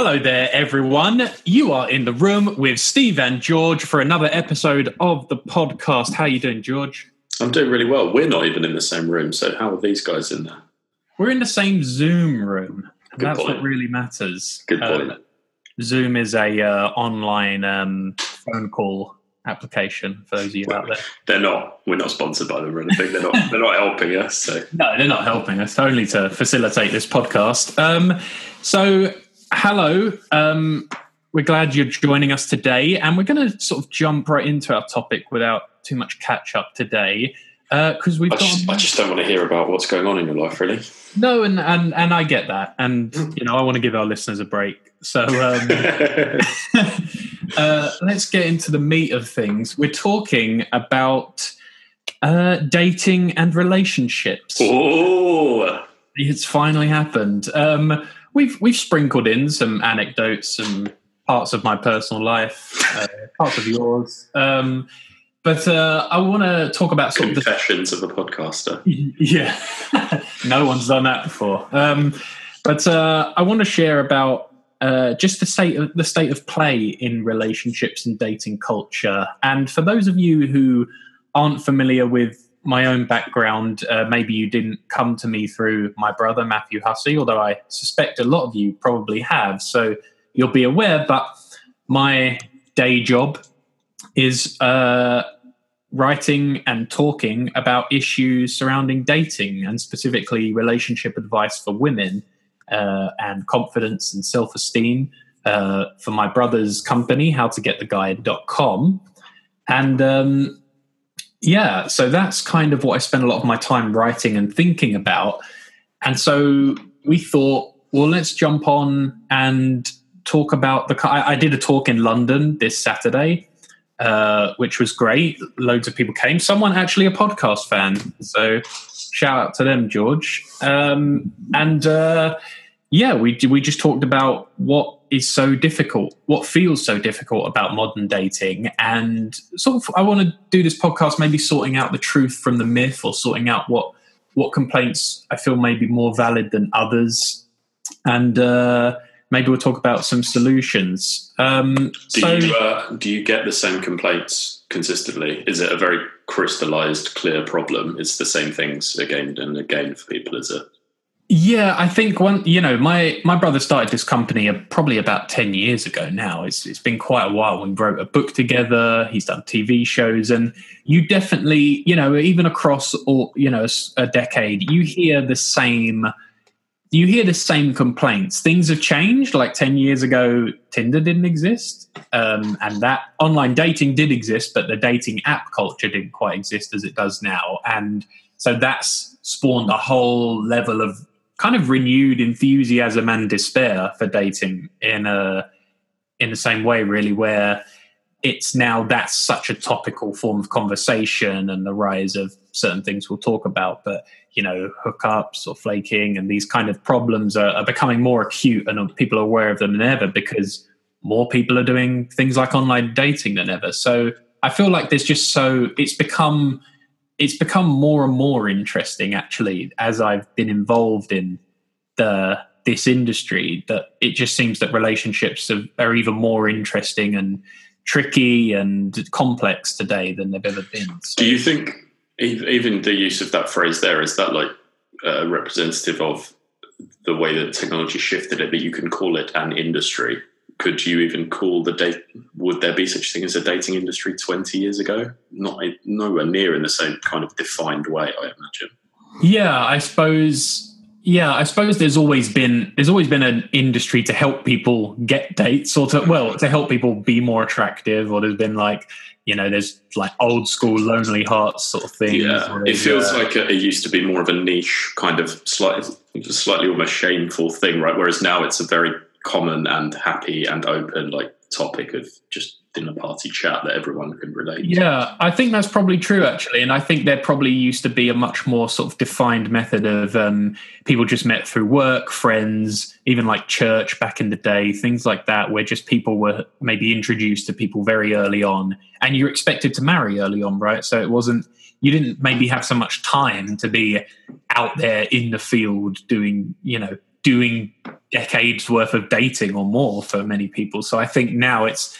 Hello there, everyone. You are in the room with Steve and George for another episode of the podcast. How are you doing, George? I'm doing really well. We're not even in the same room, so how are these guys in there? We're in the same Zoom room. Good That's point. what really matters. Good point. Zoom is a uh, online um, phone call application for those of you out there. They're not. We're not sponsored by them or anything. They're not. they're not helping us. So No, they're not helping us. Only to facilitate this podcast. Um, so, hello. Um, we're glad you're joining us today, and we're going to sort of jump right into our topic without too much catch up today, because we've I got just, I just don't want to hear about what's going on in your life, really. no, and and and I get that, and you know, I want to give our listeners a break. So. Um, uh, let's get into the meat of things. We're talking about uh, dating and relationships. oh, It's finally happened. Um, we've we've sprinkled in some anecdotes, and parts of my personal life, uh, parts of yours. Um, but uh, I want to talk about sort of the confessions of a podcaster. yeah, no one's done that before. Um, but uh, I want to share about uh, just the state of the state of play in relationships and dating culture. And for those of you who aren't familiar with my own background, uh, maybe you didn't come to me through my brother Matthew Hussey, although I suspect a lot of you probably have. So you'll be aware. But my day job is uh, writing and talking about issues surrounding dating and specifically relationship advice for women uh, and confidence and self esteem uh, for my brother's company, howtogettheguy.com. And um, yeah, so that's kind of what I spend a lot of my time writing and thinking about. And so we thought, well, let's jump on and talk about the. I, I did a talk in London this Saturday, uh, which was great. Loads of people came. Someone actually a podcast fan. So shout out to them, George. Um, and uh, yeah, we we just talked about what is so difficult, what feels so difficult about modern dating, and sort of I want to do this podcast maybe sorting out the truth from the myth or sorting out what what complaints I feel may be more valid than others, and uh, maybe we'll talk about some solutions. Um, Do so you uh, do you get the same complaints consistently? Is it a very crystallized, clear problem? It's the same things again and again for people. Is it? Yeah, I think one. You know, my my brother started this company probably about ten years ago. Now it's it's been quite a while. We wrote a book together. He's done TV shows, and you definitely, you know, even across all you know a decade, you hear the same. You hear the same complaints. Things have changed. Like ten years ago, Tinder didn't exist, um, and that online dating did exist, but the dating app culture didn't quite exist as it does now. And so that's spawned a whole level of kind of renewed enthusiasm and despair for dating in a in the same way really where it's now that's such a topical form of conversation and the rise of certain things we'll talk about but you know hookups or flaking and these kind of problems are, are becoming more acute and people are aware of them than ever because more people are doing things like online dating than ever. So i feel like there's just so it's become it's become more and more interesting actually as I've been involved in the this industry that it just seems that relationships are, are even more interesting and tricky and complex today than they've ever been. So, Do you think even the use of that phrase there is that like uh, representative of the way that technology shifted it that you can call it an industry? Could you even call the date? Would there be such thing as a dating industry twenty years ago? Not nowhere near in the same kind of defined way, I imagine. yeah, I suppose. Yeah, I suppose there's always been there's always been an industry to help people get dates or to well to help people be more attractive or there's been like you know there's like old school lonely hearts sort of things. Yeah, it feels uh, like it used to be more of a niche, kind of slightly, slightly almost shameful thing, right? Whereas now it's a very common and happy and open like topic of just dinner party chat that everyone can relate. to. Yeah, I think that's probably true, actually. And I think there probably used to be a much more sort of defined method of um, people just met through work, friends, even like church back in the day, things like that, where just people were maybe introduced to people very early on. And you're expected to marry early on, right? So it wasn't, you didn't maybe have so much time to be out there in the field doing, you know, doing decades worth of dating or more for many people. So I think now it's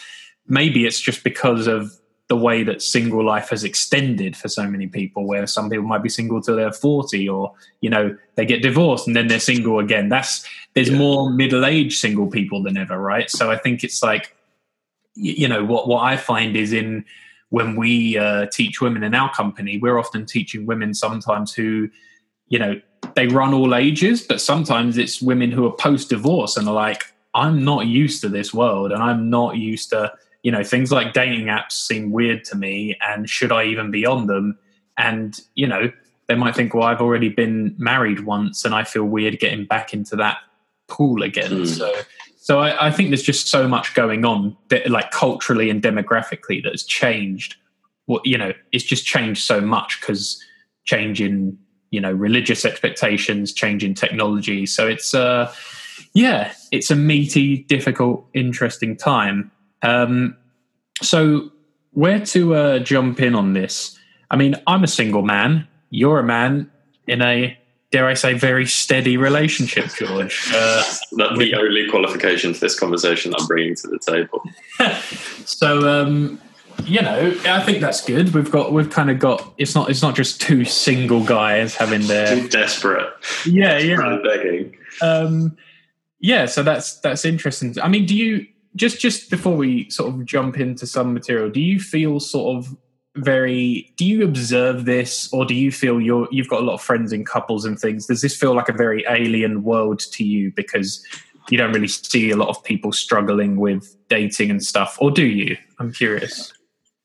maybe it's just because of the way that single life has extended for so many people where some people might be single till they're 40 or you know they get divorced and then they're single again that's there's yeah. more middle-aged single people than ever right so i think it's like you know what what i find is in when we uh, teach women in our company we're often teaching women sometimes who you know they run all ages but sometimes it's women who are post divorce and are like i'm not used to this world and i'm not used to you know things like dating apps seem weird to me and should i even be on them and you know they might think well i've already been married once and i feel weird getting back into that pool again mm. so so I, I, think there's just so much going on that, like culturally and demographically that has changed what you know it's just changed so much because change in you know religious expectations change in technology so it's uh yeah it's a meaty difficult interesting time um, so, where to uh, jump in on this? I mean, I'm a single man. You're a man in a, dare I say, very steady relationship, George. Uh, That's the only qualification for this conversation I'm bringing to the table. so, um, you know, I think that's good. We've got, we've kind of got. It's not, it's not just two single guys having their Too desperate. Yeah, yeah, begging. Um, yeah, so that's that's interesting. I mean, do you just just before we sort of jump into some material, do you feel sort of very do you observe this or do you feel you're you've got a lot of friends in couples and things does this feel like a very alien world to you because you don't really see a lot of people struggling with dating and stuff or do you i'm curious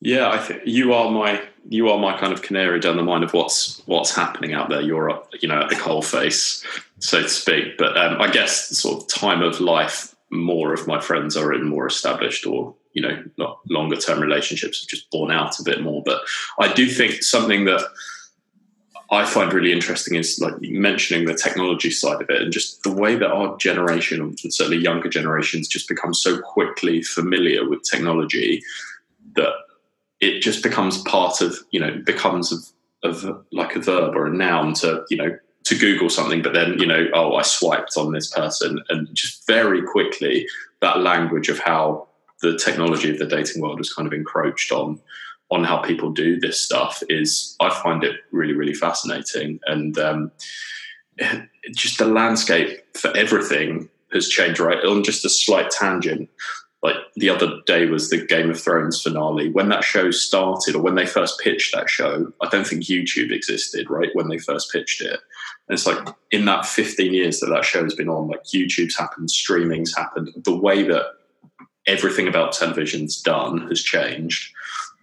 yeah i think you are my you are my kind of canary down the mine of what's what's happening out there. You're you know at the coal face so to speak. But um, i guess sort of time of life more of my friends are in more established or you know longer term relationships have just borne out a bit more. But i do think something that i find really interesting is like mentioning the technology side of it and just the way that our generation and certainly younger generations just become so quickly familiar with technology that it just becomes part of you know becomes of, of like a verb or a noun to you know to Google something, but then, you know, oh, I swiped on this person. And just very quickly, that language of how the technology of the dating world has kind of encroached on on how people do this stuff is I find it really, really fascinating. And um, just the landscape for everything has changed, right? On just a slight tangent, like the other day was the Game of Thrones finale. When that show started, or when they first pitched that show, I don't think YouTube existed, right? When they first pitched it. And it's like in that 15 years that that show has been on, like YouTube's happened, streaming's happened, the way that everything about television's done has changed.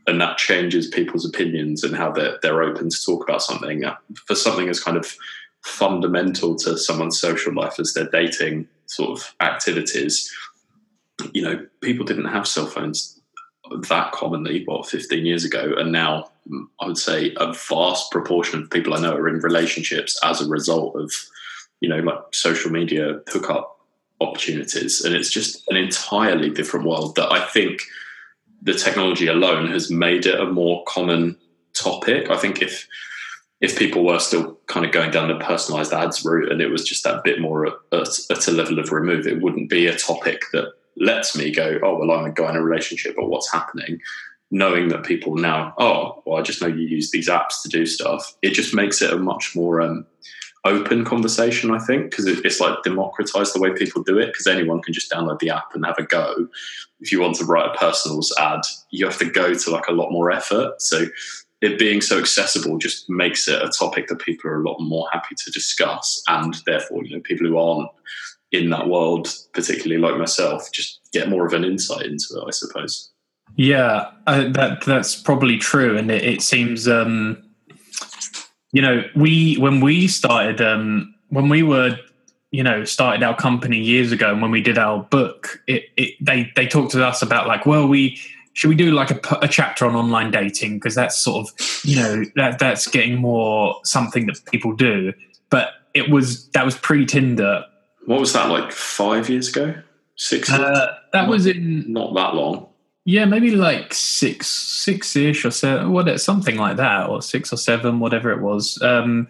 And that changes people's opinions and how they're, they're open to talk about something. Uh, for something as kind of fundamental to someone's social life as their dating sort of activities, you know, people didn't have cell phones that commonly, what, 15 years ago. And now mm, I would say a vast proportion of people I know are in relationships as a result of, you know, like social media hookup opportunities. And it's just an entirely different world that I think the technology alone has made it a more common topic. I think if if people were still kind of going down the personalized ads route and it was just that bit more at, at a level of remove, it wouldn't be a topic that lets me go, oh, well, I'm a guy in a relationship, or what's happening? Knowing that people now, oh, well, I just know you use these apps to do stuff. It just makes it a much more um, open conversation, I think, because it's like democratized the way people do it, because anyone can just download the app and have a go. If you want to write a personals ad, you have to go to like a lot more effort. So it being so accessible just makes it a topic that people are a lot more happy to discuss, and therefore, you know, people who aren't in that world, particularly like myself, just get more of an insight into it, I suppose. Yeah, uh, that that's probably true, and it, it seems, um, you know, we when we started, um, when we were, you know, started our company years ago, and when we did our book, it, it they they talked to us about like, well, we should we do like a, a chapter on online dating because that's sort of you know that that's getting more something that people do, but it was that was pre Tinder what was that like five years ago? Six? Uh, that not, was in not that long. yeah, maybe like six, six ish or seven, what, something like that, or six or seven, whatever it was. Um,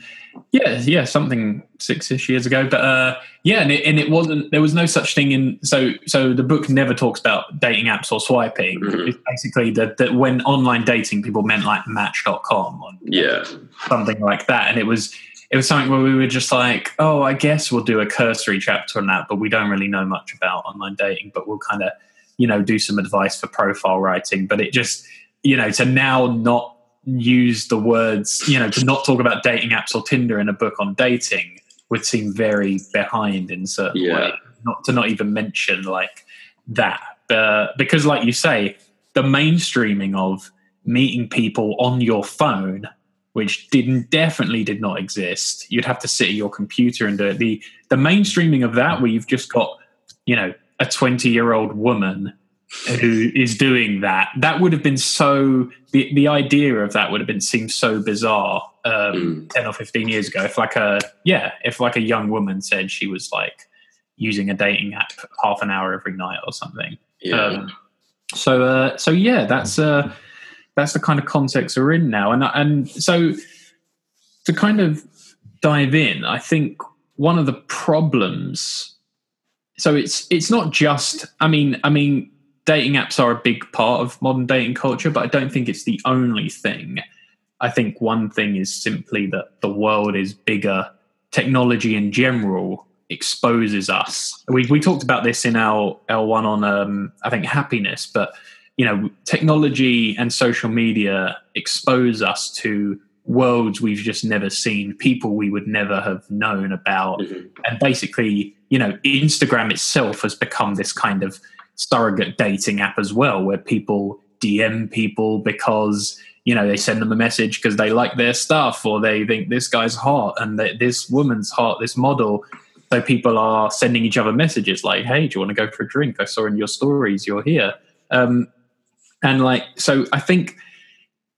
yeah, yeah, something six ish years ago. But uh, yeah, and it, and it wasn't. There was no such thing in. So so the book never talks about dating apps or swiping. Mhm. It's basically that that when online dating, people meant like Match.com or Yeah. something like that, and it was. It was something where we were just like, oh, I guess we'll do a cursory chapter on that, but we don't really know much about online dating. But we'll kind of you know do some advice for profile writing but it just you know to now not use the words you know to not talk about dating apps or tinder in a book on dating would seem very behind in certain Yeah. ways not to not even mention like that uh, because like you say the mainstreaming of meeting people on your phone which didn't definitely did not exist you'd have to sit at your computer and do it the the mainstreaming of that where you've just got you know a 20 year old woman who is doing that that would have been so the, the idea of that would have been seemed so bizarre um, Mm. 10 or 15 years ago if like a yeah if like a young woman said she was like using a dating app half an hour every night or something Yeah. um, so uh, so yeah that's uh, that's the kind of context we're in now. And and so to kind of dive in i think one of the problems so it's it's not just i mean i mean dating apps are a big part of modern dating culture but i don't think it's the only thing. I think one thing is simply that the world is bigger. Technology in general exposes us. We, we talked about this in our l1 on um, i think happiness but you know technology and social media expose us to worlds we've just never seen people we would never have known about. Mhm. and basically you know instagram itself has become this kind of surrogate dating app as well where people dm people because you know they send them a message because they like their stuff or they think this guy's hot and that this woman's hot this model. So people are sending each other messages like hey do you want to go for a drink? I saw in your stories you're here. Um, and like so i think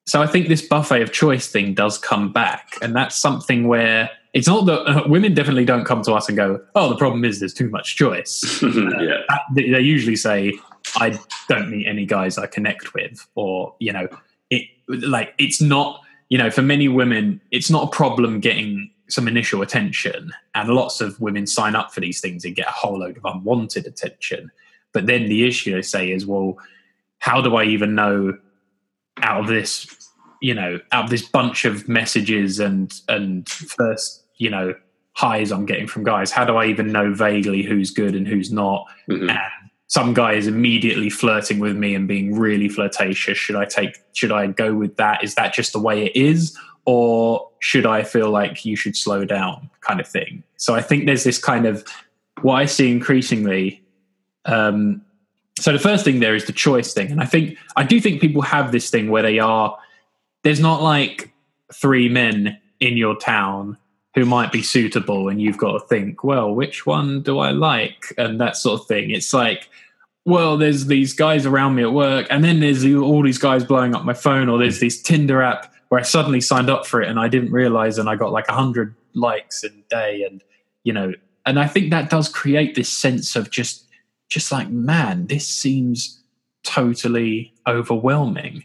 so i think this buffet of choice thing does come back. And that's something where it's not that uh, women definitely don't come to us and go oh the problem is there's too much choice. Yeah. that, they they usually say i don't meet any guys i connect with or you know it like it's not you know for many women it's not a problem getting some initial attention. And lots of women sign up for these things and get a whole load of unwanted attention. But then the issue they say is well how do i even know out of this you know out of this bunch of messages and and first you know highs i'm getting from guys how do i even know vaguely who's good and who's not? Mhm. and some guy is immediately flirting with me and being really flirtatious. Should i take should i go with that? Is that just the way it is? Or should i feel like you should slow down kind of thing? So i think there's this kind of what i see increasingly um so the first thing there is the choice thing. And i think i do think people have this thing where they are there's not like three men in your town who might be suitable and you've got to think well which one do i like? and that sort of thing. It's like well there's these guys around me at work and then there's all these guys blowing up my phone or there's this tinder app where i suddenly signed up for it and i didn't realize and i got like 100 likes in a day and you know and i think that does create this sense of just just like man this seems totally overwhelming mm.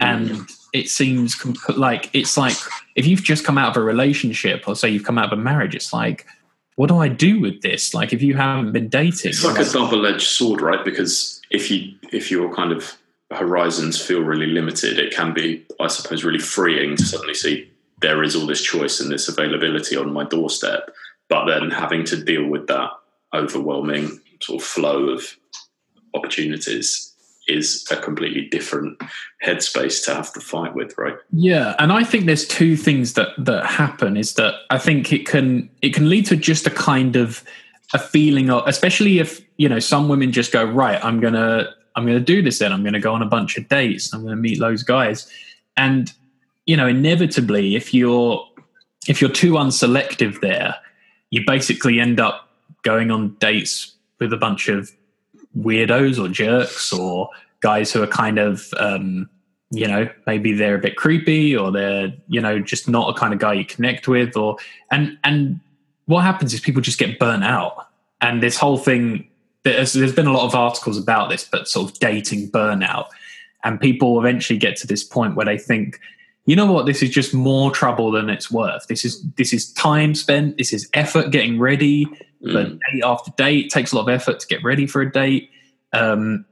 and it seems comp- like it's like if you've just come out of a relationship or say you've come out of a marriage it's like what do i do with this like if you haven't been dating It's like a double-edged sword, right? Because if you if your kind of horizons feel really limited, it can be, I suppose, really freeing to suddenly see there is all this choice and this availability on my doorstep. But then having to deal with that overwhelming sort of flow of opportunities is a completely different headspace to have to fight with, right? Yeah, and I think there's two things that that happen is that I think it can it can lead to just a kind of a feeling of especially if, you know, some women just go, "Right, I'm to I'm to do this then. I'm to go on a bunch of dates. I'm to meet those guys." And you know, inevitably if you're if you're too unselective there, you basically end up going on dates with a bunch of weirdos or jerks or guys who are kind of um, you know maybe they're a bit creepy or they're you know just not a kind of guy you connect with or and and what happens is people just get burnt out and this whole thing there's, there's been a lot of articles about this, but sort of dating burnout, and people eventually get to this point where they think, you know what, this is just more trouble than it's worth. This is this is time spent. This is effort getting ready mm. date after date. It takes a lot of effort to get ready for a date. Um,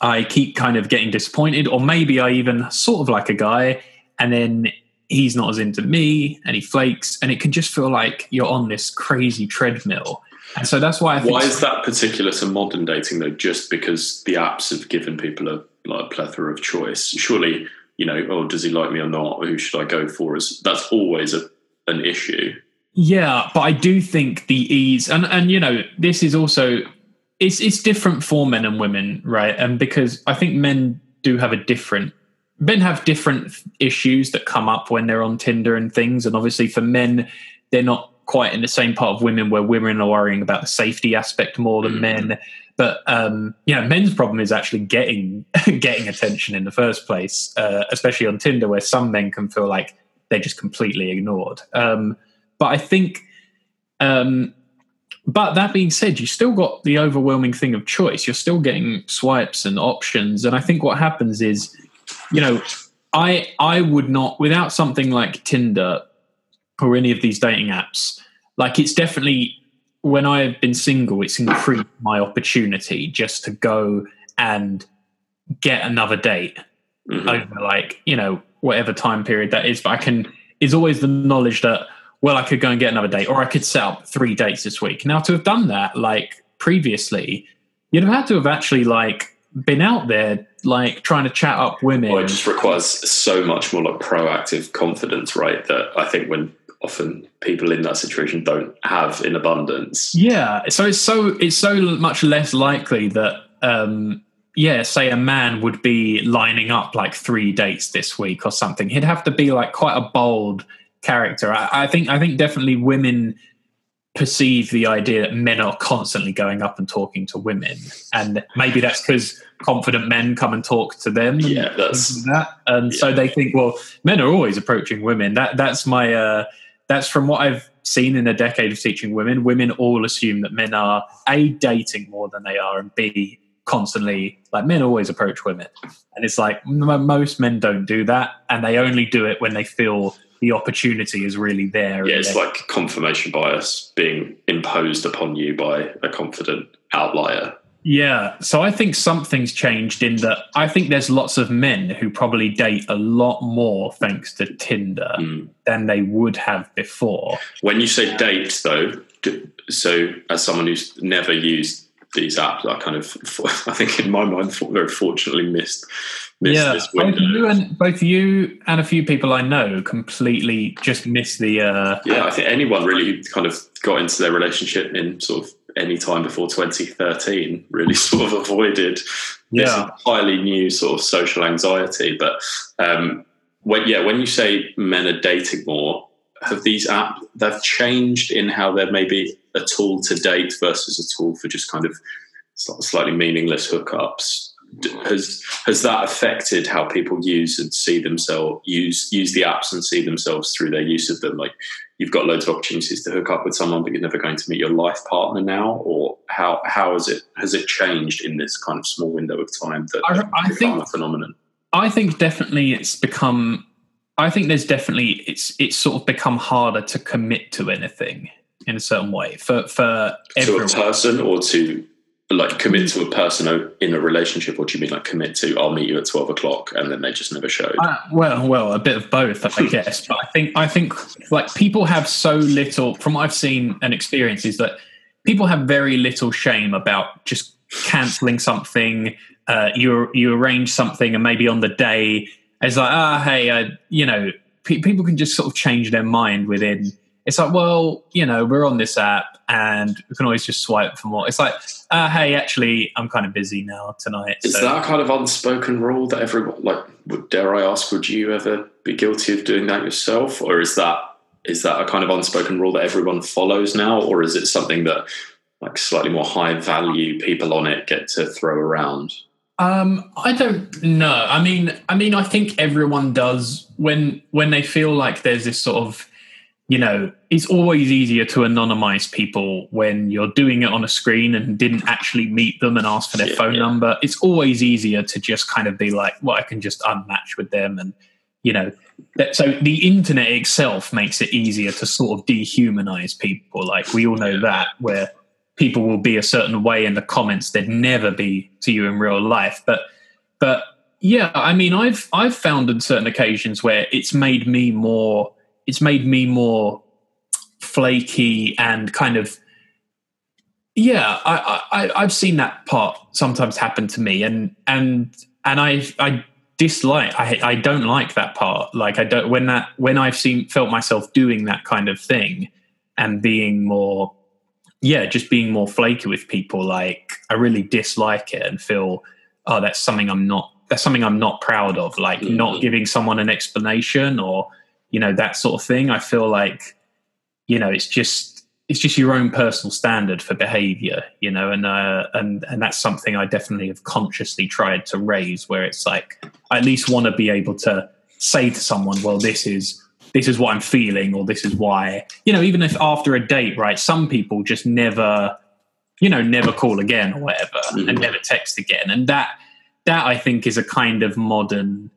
I keep kind of getting disappointed, or maybe I even sort of like a guy, and then he's not as into me, and he flakes, and it can just feel like you're on this crazy treadmill. And so that's why I think Why is that particular to modern dating though? Just because the apps have given people a like a plethora of choice. Surely, you know, oh, does he like me or not? Who should I go for? Is that's always a, an issue. Yeah, but I do think the ease and and you know, this is also it's it's different for men and women, right? And because I think men do have a different men have different issues that come up when they're on Tinder and things. And obviously for men, they're not quite in the same part of women where women are worrying about the safety aspect more than mm. men. But um, you know, men's problem is actually getting getting attention in the first place, uh, especially on Tinder, where some men can feel like they're just completely ignored. Um, but I think, um, but that being said, you still got the overwhelming thing of choice. You're still getting swipes and options, and I think what happens is, you know, I I would not without something like Tinder or any of these dating apps. Like it's definitely when I've been single, it's increased my opportunity just to go and get another date mm-hmm. over like, you know, whatever time period that is. But I can is always the knowledge that, well, I could go and get another date, or I could set up three dates this week. Now to have done that like previously, you'd have had to have actually like been out there like trying to chat up women. Well, it just requires so much more like proactive confidence, right? That I think when often people in that situation don't have in abundance. Yeah, so it's so it's so much less likely that um yeah, say a man would be lining up like three dates this week or something. He'd have to be like quite a bold character. I, I think I think definitely women perceive the idea that men are constantly going up and talking to women, and maybe that's because confident men come and talk to them. Yeah, that's that, and yeah. so they think, well, men are always approaching women. That that's my uh, that's from what I've seen in a decade of teaching women. Women all assume that men are a dating more than they are, and b constantly like men always approach women, and it's like m- most men don't do that, and they only do it when they feel the opportunity is really there. Yeah, it's like confirmation bias being imposed upon you by a confident outlier. Yeah, so I think something's changed in that I think there's lots of men who probably date a lot more thanks to Tinder mm. than they would have before. When you say date, though, so as someone who's never used these apps, I kind of, I think in my mind, very fortunately missed, yeah, this. Both you, and, both you and a few people I know completely just miss the. Uh, yeah, I think anyone really who kind of got into their relationship in sort of any time before 2013 really sort of avoided yeah. this entirely new sort of social anxiety. But um, when, yeah, when you say men are dating more, have these apps they've changed in how they're maybe a tool to date versus a tool for just kind of slightly meaningless hookups? Has has that affected how people use and see themselves use use the apps and see themselves through their use of them? Like you've got loads of opportunities to hook up with someone, but you're never going to meet your life partner now, or how how has it has it changed in this kind of small window of time that I, I think a phenomenon? I think definitely it's become. I think there's definitely it's it's sort of become harder to commit to anything in a certain way for for everyone. to a person or to like commit to a person in a relationship or do you mean like commit to i'll meet you at 12 o'clock and then they just never showed? Uh, well well a bit of both i guess but i think i think like people have so little from what i've seen and experienced is that people have very little shame about just canceling something uh, you you arrange something and maybe on the day it's like ah oh, hey I, you know pe- people can just sort of change their mind within it's like, well, you know, we're on this app and we can always just swipe for more. It's like, uh, hey, actually, I'm kind of busy now tonight. Is so. that kind of unspoken rule that everyone, like, would, dare I ask, would you ever be guilty of doing that yourself? Or is that is that a kind of unspoken rule that everyone follows now? Or is it something that, like, slightly more high value people on it get to throw around? Um, I don't know. I mean, I mean, I think everyone does when when they feel like there's this sort of you know, it's always easier to anonymize people when you're doing it on a screen and didn't actually meet them and ask for their Yeah, phone yeah. number. It's always easier to just kind of be like, well, I can just unmatch with them. And, you know, that, so the internet itself makes it easier to sort of dehumanize people. Like we all know that, where people will be a certain way in the comments they'd never be to you in real life. But, but yeah, I mean, I've I've found on certain occasions where it's made me more it's made me more flaky and kind of yeah I, I i've seen that part sometimes happen to me and and and i i dislike i i don't like that part like i don't when that when i've seen felt myself doing that kind of thing and being more yeah just being more flaky with people like i really dislike it and feel oh that's something i'm not that's something i'm not proud of like Mhm. not giving someone an explanation or you know that sort of thing i feel like you know it's just it's just your own personal standard for behavior you know and uh and and that's something i definitely have consciously tried to raise where it's like i at least want to be able to say to someone well this is this is what i'm feeling or this is why you know even if after a date right some people just never you know never call again or whatever Mhm. and never text again and that that i think is a kind of modern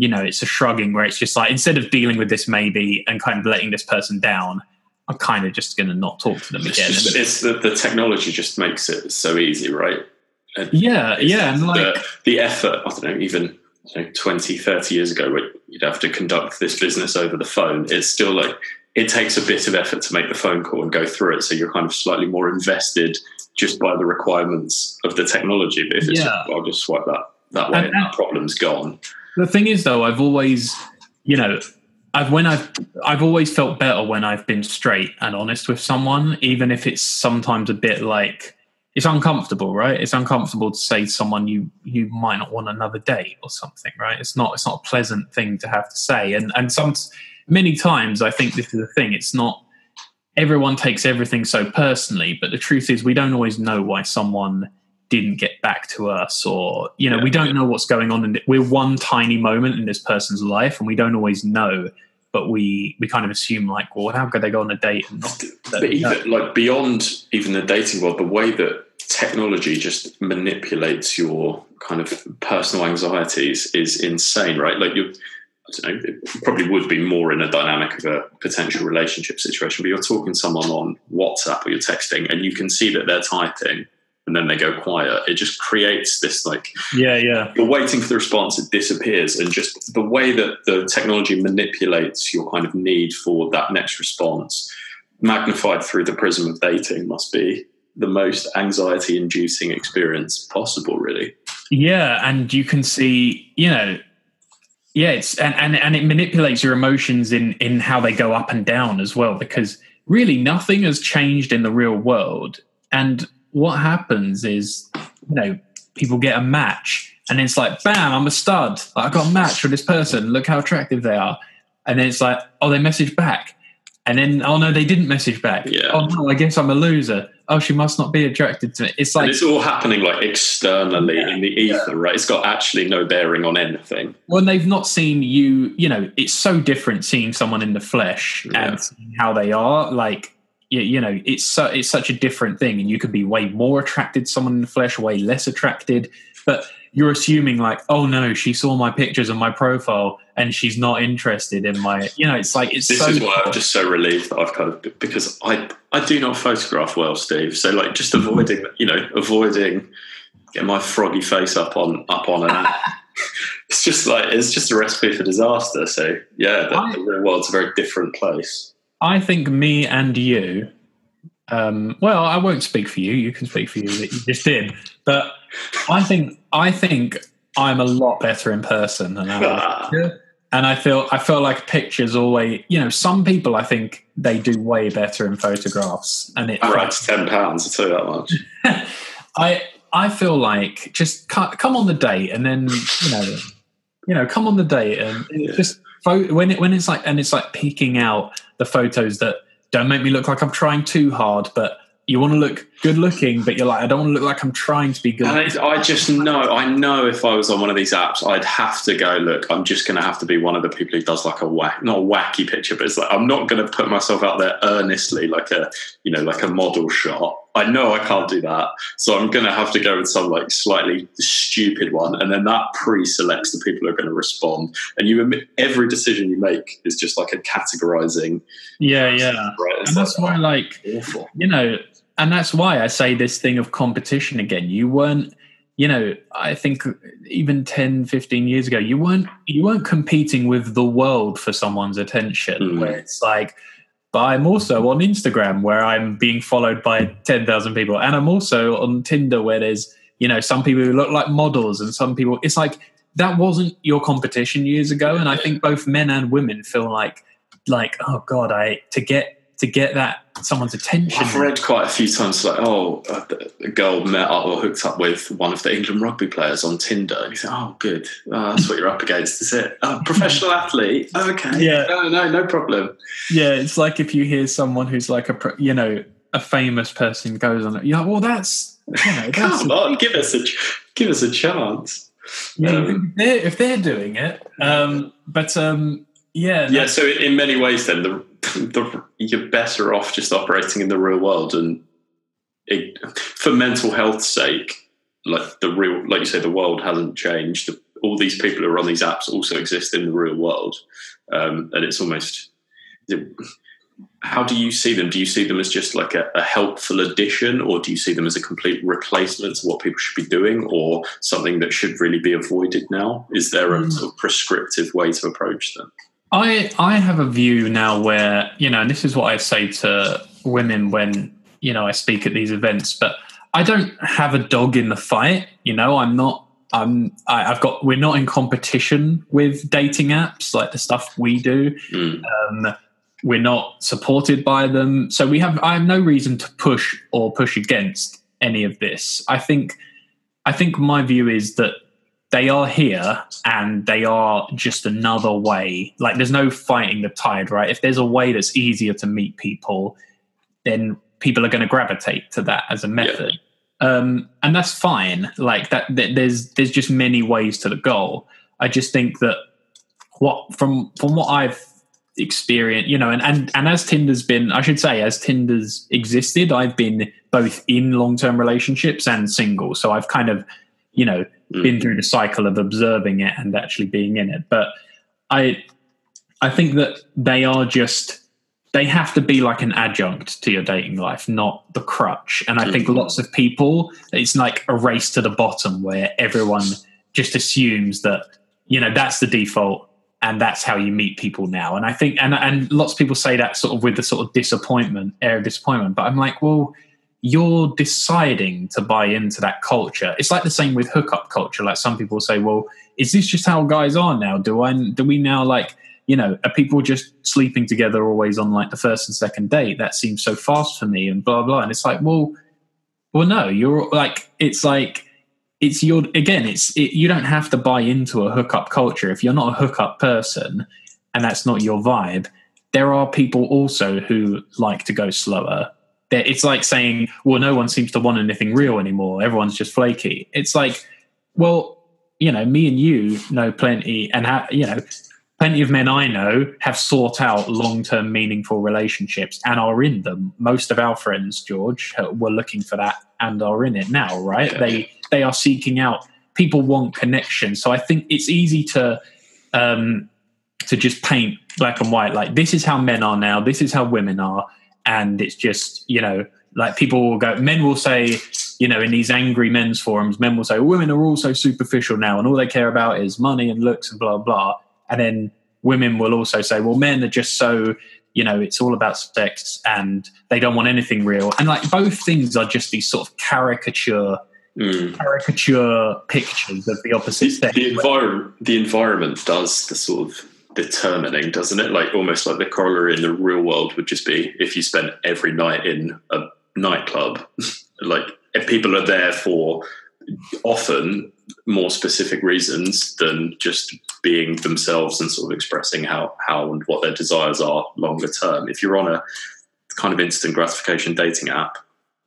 you know it's a shrugging where it's just like instead of dealing with this maybe and kind of letting this person down i'm kind of just going to not talk to them It's, again just, it's the, the technology just makes it so easy, right? And yeah yeah and like the, the effort, I don't know, even you know, 20, 30 years ago, where you'd have to conduct this business over the phone, it's still like it takes a bit of effort to make the phone call and go through it. So you're kind of slightly more invested just by the requirements of the technology. But if it's Yeah. just, I'll just swipe that that way And- and that problem's gone. The thing is though i've always you know i've when i've i've always felt better when i've been straight and honest with someone even if it's sometimes a bit like it's uncomfortable right? It's uncomfortable to say to someone you you might not want another date or something right? It's not it's not a pleasant thing to have to say. And and some many times i think this is the thing it's not everyone takes everything so personally but the truth is we don't always know why someone didn't get back to us or you know Yeah, we don't yeah. know what's going on and we're one tiny moment in this person's life and we don't always know but we we kind of assume like well how could they go on a date and not But even like beyond even the dating world, the way that technology just manipulates your kind of personal anxieties is insane, right? Like you, I don't know, it probably would be more in a dynamic of a potential relationship situation, but you're talking to someone on WhatsApp or you're texting, and you can see that they're typing, and then they go quiet. It just creates this like yeah yeah you're waiting for the response, it disappears, and just the way that the technology manipulates your kind of need for that next response, magnified through the prism of dating, must be the most anxiety inducing experience possible, really. yeah and you can see you know yeah it's and, and and it manipulates your emotions in in how they go up and down as well because really nothing has changed in the real world and what happens is you know people get a match and it's like bam i'm a stud like, i got a match with this person look how attractive they are and then it's like oh they message back and then oh no they didn't message back Yeah. oh no i guess i'm a loser oh she must not be attracted to me it's and like it's all happening like externally Yeah, in the ether, right? It's got actually no bearing on anything. when they've not seen you, you know, it's so different seeing someone in the flesh Yeah. and how they are. Like, you, you know, it's so it's such a different thing, and you could be way more attracted to someone in the flesh, way less attracted. But you're assuming like, oh no, she saw my pictures and my profile and she's not interested in my. You know, it's like it's This so. is why I'm just so relieved that I've kind of because I I do not photograph well, Steve. So like just avoiding you know avoiding getting my froggy face up on up on an app. it's just like it's just a recipe for disaster. So yeah, the, the real world's a very different place. I think me and you. Um, well, I won't speak for you. You can speak for you that you just did. But I think I think I'm a lot better in person than I am. And I feel I feel like pictures always. You know, some people I think they do way better in photographs, and it. that writes ten pounds. I tell you that much. I I feel like just co- come on the date, and then you know, you know, come on the date, and Yeah. just when it when it's like and it's like picking out the photos that don't make me look like I'm trying too hard, but you want to look good looking, but you're like, I don't want to look like I'm trying to be good. I, I, just know, I know if I was on one of these apps, I'd have to go, look, I'm just going to have to be one of the people who does like a whack, not a wacky picture, but it's like, I'm not going to put myself out there earnestly, like a, you know, like a model shot. I know I can't do that. So I'm going to have to go with some like slightly stupid one. And then that pre selects the people who are going to respond. And you every decision you make is just like a categorizing. Yeah, yeah. Right? And that's like, why, like, awful. you know, and that's why I say this thing of competition again. You weren't, you know, I think even 10, 15 years ago, you weren't you weren't competing with the world for someone's attention. Mm. Where it's like, but I'm also on Instagram where I'm being followed by 10,000 people. And I'm also on Tinder where there's, you know, some people who look like models and some people, it's like that wasn't your competition years ago. And I think both men and women feel like, like, oh God, I, to get to get that someone's attention. I've read quite a few times like, oh, a girl met up or hooked up with one of the England rugby players on Tinder, and you think, oh, good, oh, that's what you're up against, is it? Oh, professional athlete, okay, yeah, no, no, no problem. Yeah, it's like if you hear someone who's like a, you know, a famous person goes on it, you're like, well, that's, you know, that's come on, give us a, give us a chance. Yeah, um, if, they're, if they're doing it, um, but um, yeah, yeah. So in many ways, then the the, you're better off just operating in the real world and it, for mental health's sake like the real like you say the world hasn't changed. All these people who are on these apps also exist in the real world. Um, and it's almost how do you see them? Do you see them as just like a, a, helpful addition or do you see them as a complete replacement to what people should be doing or something that should really be avoided now? Is there a hmm. sort of prescriptive way to approach them I I have a view now where you know, and this is what I say to women when you know I speak at these events, but I don't have a dog in the fight. You know, I'm not. I'm. I, have got. We're not in competition with dating apps like the stuff we do. Mm. Um, we're not supported by them, so we have. I have no reason to push or push against any of this. I think. I think my view is that they are here and they are just another way. Like there's no fighting the tide, right? If there's a way that's easier to meet people, then people are going to gravitate to that as a method. Yeah. Um, and that's fine. Like that, there's there's just many ways to the goal. I just think that what from from what I've experienced, you know, and and and as Tinder's been, I should say, as Tinder's existed, I've been both in long term relationships and single. So I've kind of, you know, mm. been through the cycle of observing it and actually being in it. But I I think that they are just they have to be like an adjunct to your dating life, not the crutch. And I think mm. lots of people, it's like a race to the bottom where everyone just assumes that, you know, that's the default and that's how you meet people now. And I think, and, and lots of people say that sort of with the sort of disappointment, air of disappointment. But I'm like, well, you're deciding to buy into that culture. It's like the same with hookup culture. Like some people say, well, is this just how guys are now? Do I do we now like, you know, are people just sleeping together always on like the first and second date? That seems so fast for me and blah blah. And it's like, well, well, no, you're like it's like it's your again, it's it, you don't have to buy into a hookup culture if you're not a hookup person and that's not your vibe. There are people also who like to go slower it's like saying, well, no one seems to want anything real anymore. Everyone's just flaky. It's like, well, you know, me and you know plenty, and ha- you know, plenty of men I know have sought out long-term, meaningful relationships and are in them. Most of our friends, George, were looking for that and are in it now. Right? Yeah. They they are seeking out. People want connection, so I think it's easy to um, to just paint black and white. Like this is how men are now. This is how women are and it's just you know like people will go men will say you know in these angry men's forums men will say women are also superficial now and all they care about is money and looks and blah blah. And then women will also say well men are just so you know it's all about sex and they don't want anything real. And like both things are just these sort of caricature mm. caricature pictures of the opposite the, sex. the, envir- the environment does the sort of determining, doesn't it? Like almost like the corollary in the real world would just be if you spend every night in a nightclub, like if people are there for often more specific reasons than just being themselves and sort of expressing how how and what their desires are longer term. If you're on a kind of instant gratification dating app,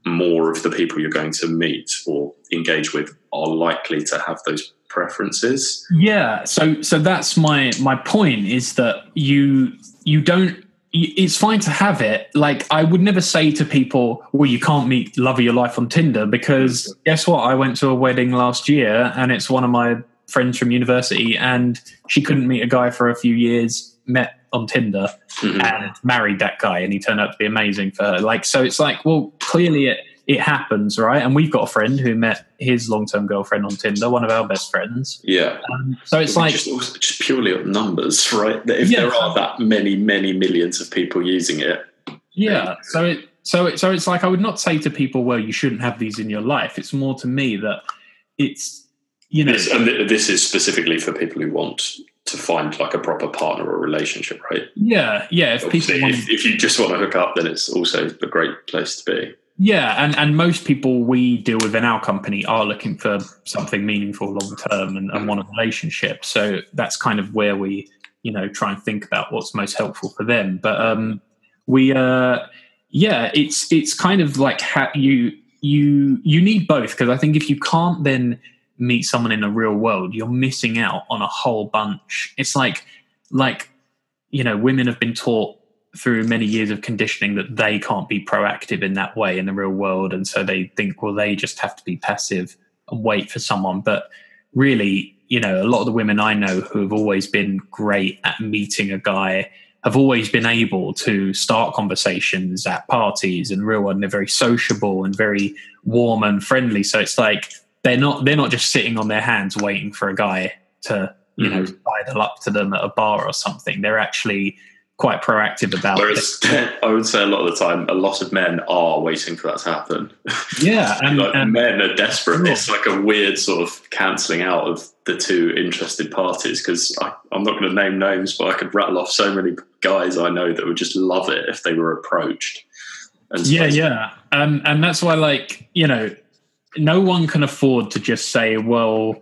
more of the people you're going to meet or engage with are likely to have those preferences. Yeah, so so that's my my point is that you you don't it's fine to have it. Like I would never say to people, "Well, you can't meet love of your life on Tinder," because guess what? I went to a wedding last year, and it's one of my friends from university, and she couldn't meet a guy for a few years. Met on Tinder mm-hmm. and married that guy, and he turned out to be amazing for her. Like, so it's like, well, clearly it it happens, right? And we've got a friend who met his long term girlfriend on Tinder, one of our best friends. Yeah. Um, so it's like just, just purely on numbers, right? If yeah. there are that many, many millions of people using it. Yeah. So it so it, so it's like I would not say to people, well, you shouldn't have these in your life. It's more to me that it's you know, this, and this is specifically for people who want to find like a proper partner or relationship, right? Yeah, yeah. If Obviously, people, if, if you just want to hook up, then it's also a great place to be. Yeah, and, and most people we deal with in our company are looking for something meaningful long term and, and want a relationship. So that's kind of where we, you know, try and think about what's most helpful for them. But um, we, uh, yeah, it's it's kind of like ha- you you you need both because I think if you can't then meet someone in the real world, you're missing out on a whole bunch. It's like like you know, women have been taught through many years of conditioning that they can't be proactive in that way in the real world. And so they think, well, they just have to be passive and wait for someone. But really, you know, a lot of the women I know who have always been great at meeting a guy have always been able to start conversations at parties and real and they're very sociable and very warm and friendly. So it's like they're not they're not just sitting on their hands waiting for a guy to, you mm-hmm. know, up to them at a bar or something. They're actually quite proactive about Whereas, it. I would say a lot of the time, a lot of men are waiting for that to happen. Yeah, and, like and men are desperate. It's like a weird sort of cancelling out of the two interested parties because I'm not going to name names, but I could rattle off so many guys I know that would just love it if they were approached. And yeah, yeah, and and that's why, like you know, no one can afford to just say, well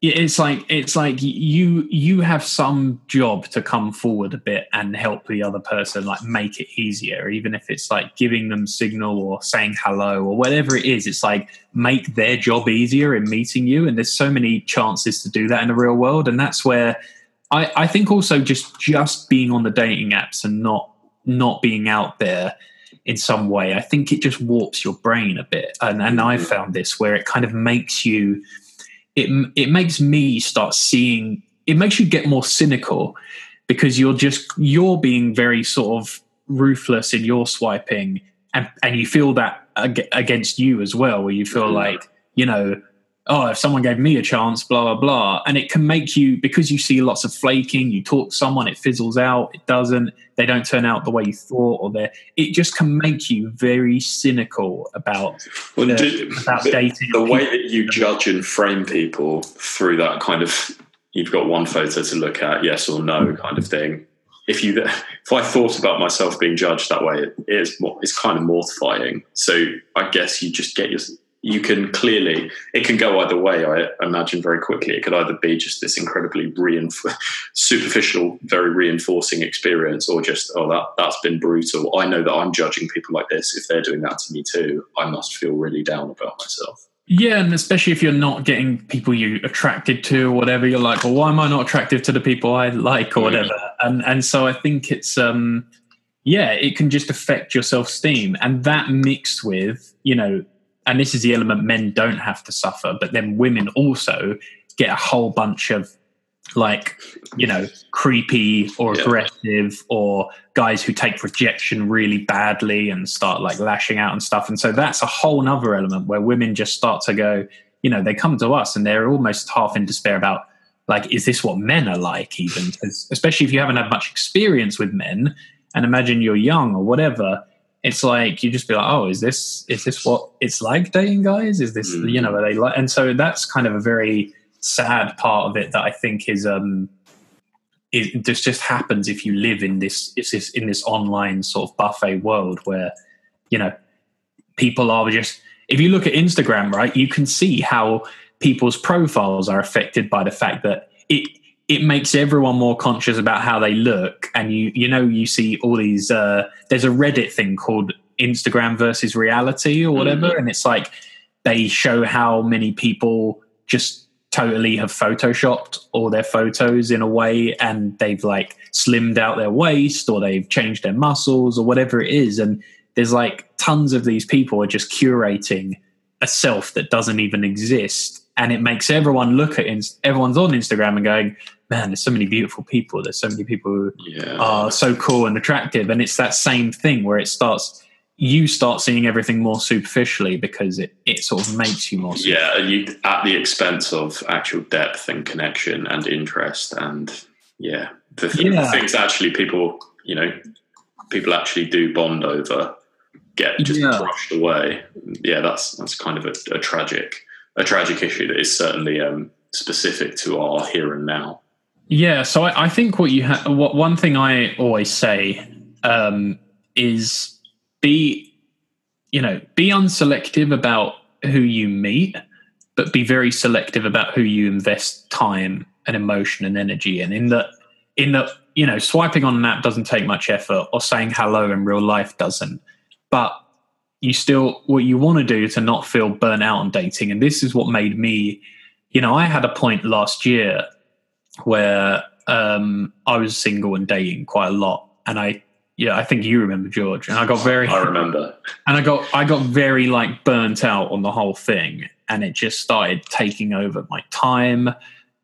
it's like it's like you you have some job to come forward a bit and help the other person like make it easier even if it's like giving them signal or saying hello or whatever it is. It's like make their job easier in meeting you and there's so many chances to do that in the real world and that's where i i think also just just being on the dating apps and not not being out there in some way i think it just warps your brain a bit and and i mm-hmm. found this where it kind of makes you it it makes me start seeing it makes you get more cynical because you're just you're being very sort of ruthless in your swiping and and you feel that against you as well where you feel mm-hmm. like you know oh, if someone gave me a chance, blah, blah, blah. And it can make you, because you see lots of flaking, you talk to someone, it fizzles out, it doesn't, they don't turn out the way you thought, or they it just can make you very cynical about, well, the, do, about the, dating. The way that you judge and frame people through that kind of, you've got one photo to look at, yes or no kind of thing. If you, if I thought about myself being judged that way, it is, it's kind of mortifying. So I guess you just get your, you can clearly it can go either way i imagine very quickly. It could either be just this incredibly reinf- superficial very reinforcing experience or just oh that that's been brutal. I know that i'm judging people like this. If they're doing that to me too i must feel really down about myself. Yeah, and especially if you're not getting people you attracted to or whatever, you're like, well, why am I not attractive to the people I like or whatever? And and so I think it's um yeah, it can just affect your self esteem. And that mixed with, you know, and this is the element men don't have to suffer, but then women also get a whole bunch of like you know creepy or yeah. aggressive or guys who take rejection really badly and start like lashing out and stuff and so that's a whole nother element where women just start to go you know they come to us and they're almost half in despair about like is this what men are like even especially if you haven't had much experience with men and imagine you're young or whatever it's like you just be like, oh, is this is this what it's like dating guys? Is this mm. you know are they like? And so that's kind of a very sad part of it that I think is um it just just happens if you live in this it's this in this online sort of buffet world where you know people are just if you look at Instagram right you can see how people's profiles are affected by the fact that it it makes everyone more conscious about how they look. And you you know you see all these uh, there's a reddit thing called Instagram versus reality or whatever, and it's like they show how many people just totally have photoshopped all their photos in a way. And they've like slimmed out their waist or they've changed their muscles or whatever it is. And there's like tons of these people are just curating a self that doesn't even exist and it makes everyone look at ins- everyone's on instagram and going man there's so many beautiful people there's so many people who Yeah. are so cool and attractive and it's that same thing where it starts you start seeing everything more superficially because it, it sort of makes you more Yeah, you at the expense of actual depth and connection and interest and yeah, the, th- Yeah. the things actually people you know people actually do bond over get just Yeah. brushed away. Yeah, that's that's kind of a, a tragic a tragic issue that is certainly um, specific to our here and now. Yeah, so I, I think what you ha- what one thing I always say um, is be you know be unselective about who you meet, but be very selective about who you invest time and emotion and energy in. In that, in that, you know, swiping on an app doesn't take much effort, or saying hello in real life doesn't. But you still what you want to do to not feel burnt out on dating, and this is what made me. You know, I had a point last year where um, I was single and dating quite a lot, and I, yeah, I think you remember George, and I got very, I remember. and I got, I got very like burnt out on the whole thing, and it just started taking over my time.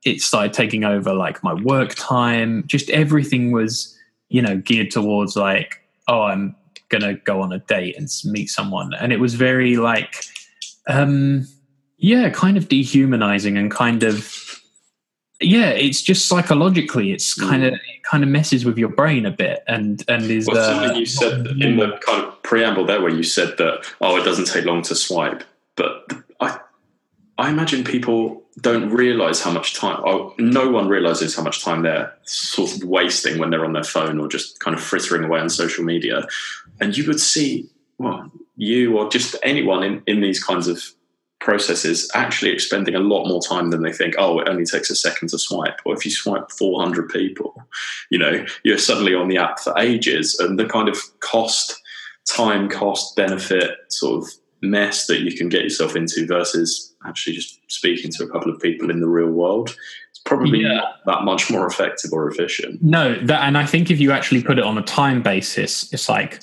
It started taking over like my work time. Just everything was, you know, geared towards like, oh, I'm gonna go on a date and meet someone, and it was very like, um, yeah, kind of dehumanizing and kind of yeah, it's just psychologically, it's kind of it kind of messes with your brain a bit, and and is Well, uh, you said in the kind of preamble there, where you said that oh, it doesn't take long to swipe, but I, I imagine people don't realize how much time. Oh, no one realizes how much time they're sort of wasting when they're on their phone or just kind of frittering away on social media, and you would see well, you or just anyone in in these kinds of processes actually expending a lot more time than they think oh it only takes a second to swipe. Or if you swipe 400 people you know you're suddenly on the app for ages. And the kind of cost time cost benefit sort of mess that you can get yourself into versus actually just speaking to a couple of people in the real world it's probably Yeah. not that much more effective or efficient. No that, and I think if you actually put it on a time basis, it's like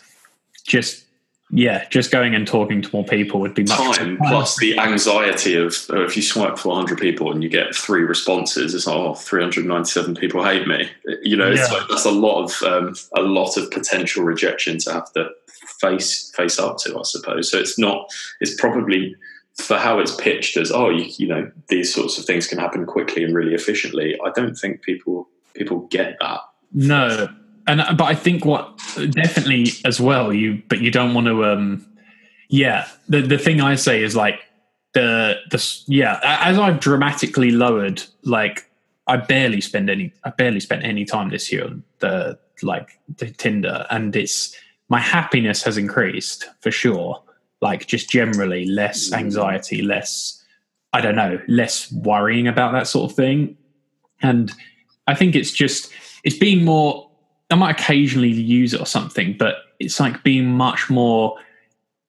just yeah, just going and talking to more people would be much time plus the anxiety of oh, if you swipe 400 people and you get three responses it's like oh 397 people hate me. You know it's Yeah. like that's a lot of um, a lot of potential rejection to have to face face up to i suppose. So it's not it's probably for how it's pitched as oh you, you know these sorts of things can happen quickly and really efficiently i don't think people people get that. No, and but I think what definitely as well you, but you don't want to. um Yeah, the the thing I say is like the the yeah as I've dramatically lowered like I barely spend any I barely spent any time this year on the like the Tinder and it's my happiness has increased for sure like just generally less anxiety less I don't know less worrying about that sort of thing and I think it's just it's being more. I might occasionally use it or something, but it's like being much more,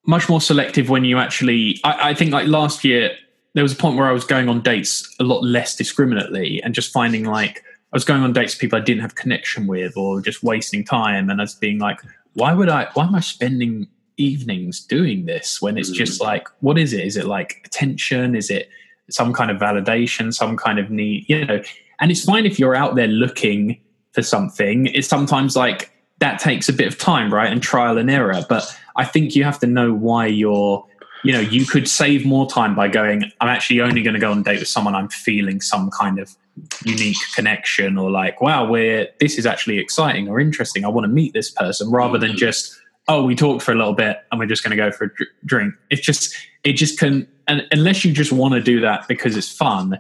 much more selective when you actually. I, I think like last year there was a point where I was going on dates a lot less discriminately and just finding like I was going on dates with people I didn't have connection with or just wasting time and I was being like, why would I? Why am I spending evenings doing this when it's just mm. like, what is it? Is it like attention? Is it some kind of validation? Some kind of need? You know, and it's fine if you're out there looking for something. It's sometimes like that takes a bit of time, right? And trial and error. But I think you have to know why you're, you know, you could save more time by going, I'm actually only going to go on a date with someone I'm feeling some kind of unique connection or like, wow, we're, this is actually exciting or interesting. I want to meet this person rather than mm-hmm. just, oh, we talked for a little bit and we're just going to go for a drink. It's just, it just can, and unless you just want to do that because it's fun,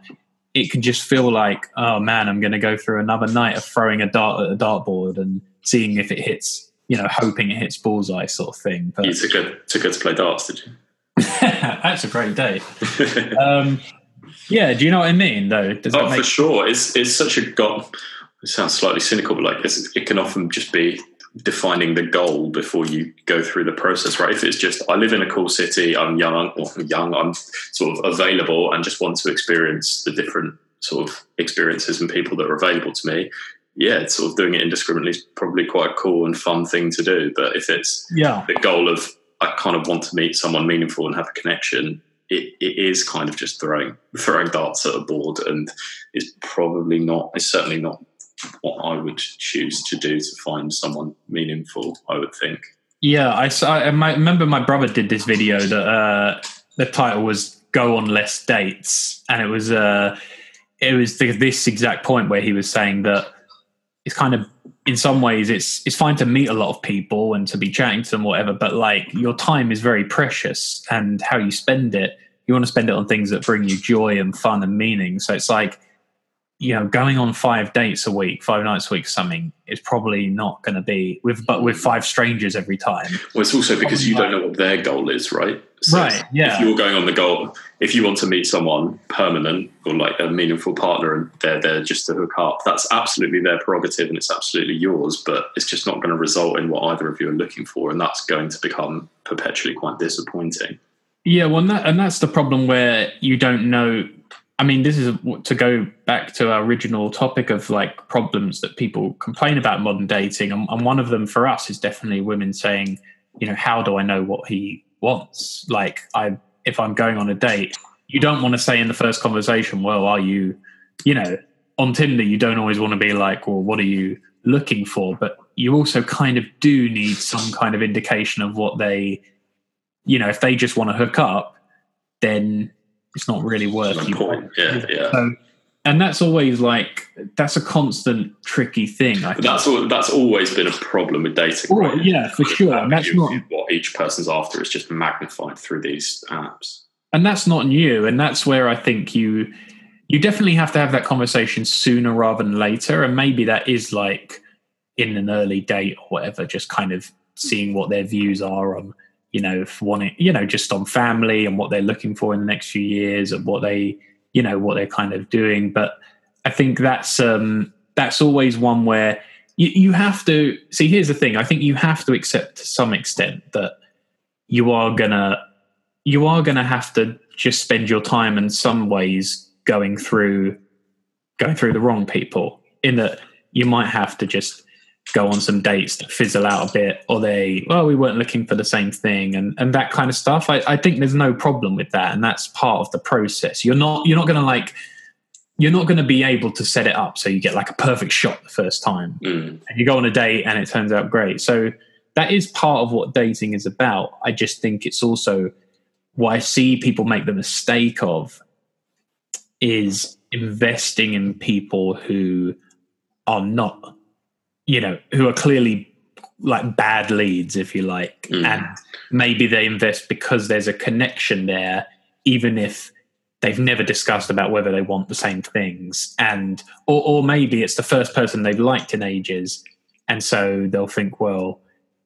it can just feel like, oh man, I'm going to go through another night of throwing a dart at a dartboard and seeing if it hits, you know, hoping it hits bullseye sort of thing. But you took her took her to play darts did you that's a great day. Um, yeah, do you know what I mean? Though, does that Oh, make for sure. It's it's such a god. It sounds slightly cynical, but like it's, it can often just be defining the goal before you go through the process, right? If it's just I live in a cool city, I'm young, or young, I'm sort of available, and just want to experience the different sort of experiences and people that are available to me. Yeah, sort of doing it indiscriminately is probably quite a cool and fun thing to do. But if it's yeah. the goal of I kind of want to meet someone meaningful and have a connection, it, it is kind of just throwing throwing darts at a board, and it's probably not. It's certainly not what I would choose to do to find someone meaningful. I would think. Yeah, I, I, I remember my brother did this video that uh, the title was "Go on less dates," and it was uh, it was this exact point where he was saying that it's kind of in some ways it's it's fine to meet a lot of people and to be chatting to them whatever but like your time is very precious and how you spend it you want to spend it on things that bring you joy and fun and meaning so it's like you know, going on five dates a week, five nights a week, something is probably not going to be with, but with mm. five strangers every time. Well, it's also because you don't know what their goal is, right? So right. Yeah. If you're going on the goal, if you want to meet someone permanent or like a meaningful partner, and they're there just to hook up, that's absolutely their prerogative and it's absolutely yours. But it's just not going to result in what either of you are looking for, and that's going to become perpetually quite disappointing. Yeah, well, and, that, and that's the problem where you don't know I mean, this is to go back to our original topic of like problems that people complain about modern dating. And, and, one of them for us is definitely women saying, you know, how do I know what he wants? Like, I, if I'm going on a date, you don't want to say in the first conversation, well, are you, you know, on Tinder, you don't always want to be like, well, what are you looking for? But you also kind of do need some kind of indication of what they, you know, if they just want to hook up, then it's not really worth you. Yeah, yeah. So, and that's always like that's a constant tricky thing. that's all, that's always been a problem with dating. Right? Yeah, for sure. And that's not what each person's after. is just magnified through these apps. And that's not new. And that's where I think you you definitely have to have that conversation sooner rather than later. And maybe that is like in an early date or whatever, just kind of seeing what their views are on you know, wanting, you know, just on family and what they're looking for in the next few years and what they, you know, what they're kind of doing. But I think that's um, that's always one where you, you have to see. Here's the thing: I think you have to accept to some extent that you are gonna you are gonna have to just spend your time in some ways going through going through the wrong people. In that you might have to just go on some dates that fizzle out a bit or they well we weren't looking for the same thing and and that kind of stuff. I, I think there's no problem with that and that's part of the process. You're not you're not going to like you're not going to be able to set it up so you get like a perfect shot the first time. Mm. and you go on a date and it turns out great. So that is part of what dating is about. I just think it's also what i see people make the mistake of is investing in people who are not you know, who are clearly like bad leads, if you like, mm. and maybe they invest because there's a connection there, even if they've never discussed about whether they want the same things, and or, or maybe it's the first person they've liked in ages, and so they'll think, well,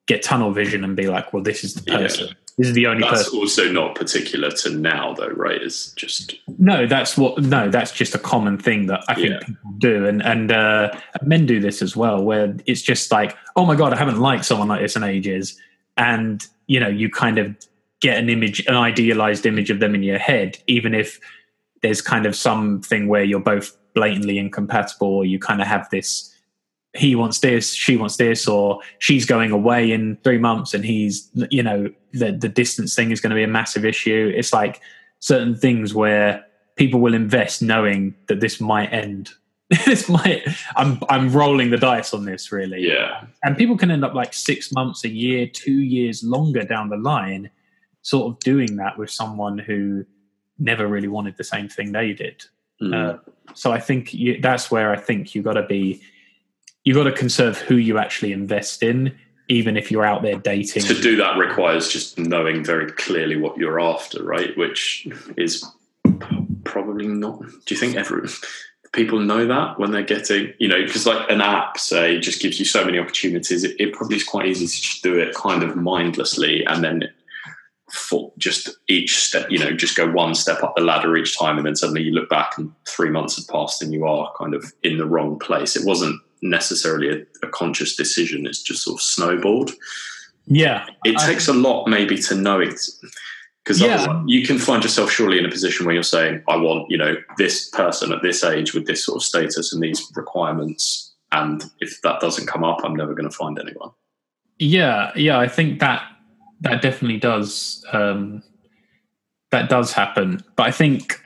get tunnel vision and be like, well, this is the person. Yeah. This is the only that's person. also not particular to now, though, right? It's just no. That's what no. That's just a common thing that I think yeah. people do, and and uh, men do this as well, where it's just like, oh my god, I haven't liked someone like this in ages, and you know, you kind of get an image, an idealized image of them in your head, even if there's kind of something where you're both blatantly incompatible, or you kind of have this he wants this, she wants this, or she's going away in three months and he's, you know, the, the distance thing is going to be a massive issue. It's like certain things where people will invest knowing that this might end. this might, I'm, I'm rolling the dice on this really. Yeah. And people can end up like six months, a year, two years longer down the line, sort of doing that with someone who never really wanted the same thing they did. Mm. Uh, so I think you, that's where I think you got to be you got to conserve who you actually invest in, even if you're out there dating. To do that requires just knowing very clearly what you're after, right? Which is probably not. Do you think everyone? people know that when they're getting, you know, because like an app, say, just gives you so many opportunities. It, it probably is quite easy to just do it kind of mindlessly, and then for just each step, you know, just go one step up the ladder each time, and then suddenly you look back and three months have passed and you are kind of in the wrong place. It wasn't necessarily a, a conscious decision. It's just sort of snowballed. Yeah, it I, takes a lot maybe to know it because yeah. you can find yourself surely in a position where you're saying, "I want you know this person at this age with this sort of status and these requirements," and if that doesn't come up, I'm never going to find anyone. Yeah, yeah, I think that that definitely does um, that does happen, but I think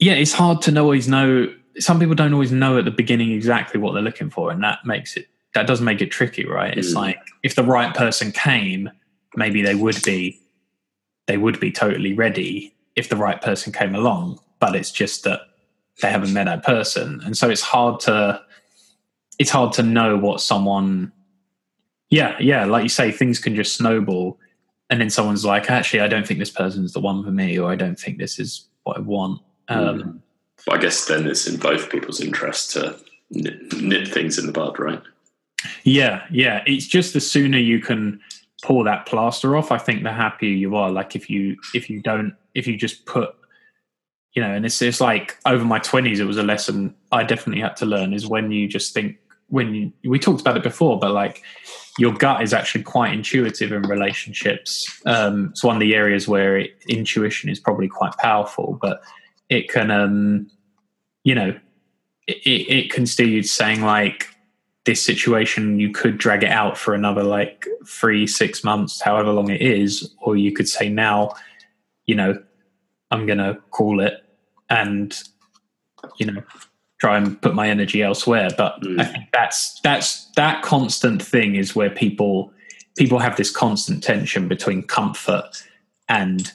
yeah, it's hard to always know. Some people don't always know at the beginning exactly what they're looking for, and that makes it that does make it tricky, right? It's mm. like if the right person came, maybe they would be they would be totally ready if the right person came along, but it's just that they haven't met that person, and so it's hard to it's hard to know what someone. Yeah, yeah, like you say, things can just snowball, and then someone's like, "Actually, I don't think this person's the one for me," or "I don't think this is what I want." Um, mm. I guess then it's in both people's interest to nip, nip things in the bud, right? Yeah, yeah. It's just the sooner you can pull that plaster off, I think the happier you are. Like if you if you don't if you just put you know, and it's it's like over my twenties it was a lesson I definitely had to learn is when you just think when you we talked about it before, but like your gut is actually quite intuitive in relationships. Um, it's one of the areas where it, intuition is probably quite powerful, but it can um, you know it, it can steer you to saying like this situation you could drag it out for another like three six months however long it is or you could say now you know i'm gonna call it and you know try and put my energy elsewhere but mm. i think that's that's that constant thing is where people people have this constant tension between comfort and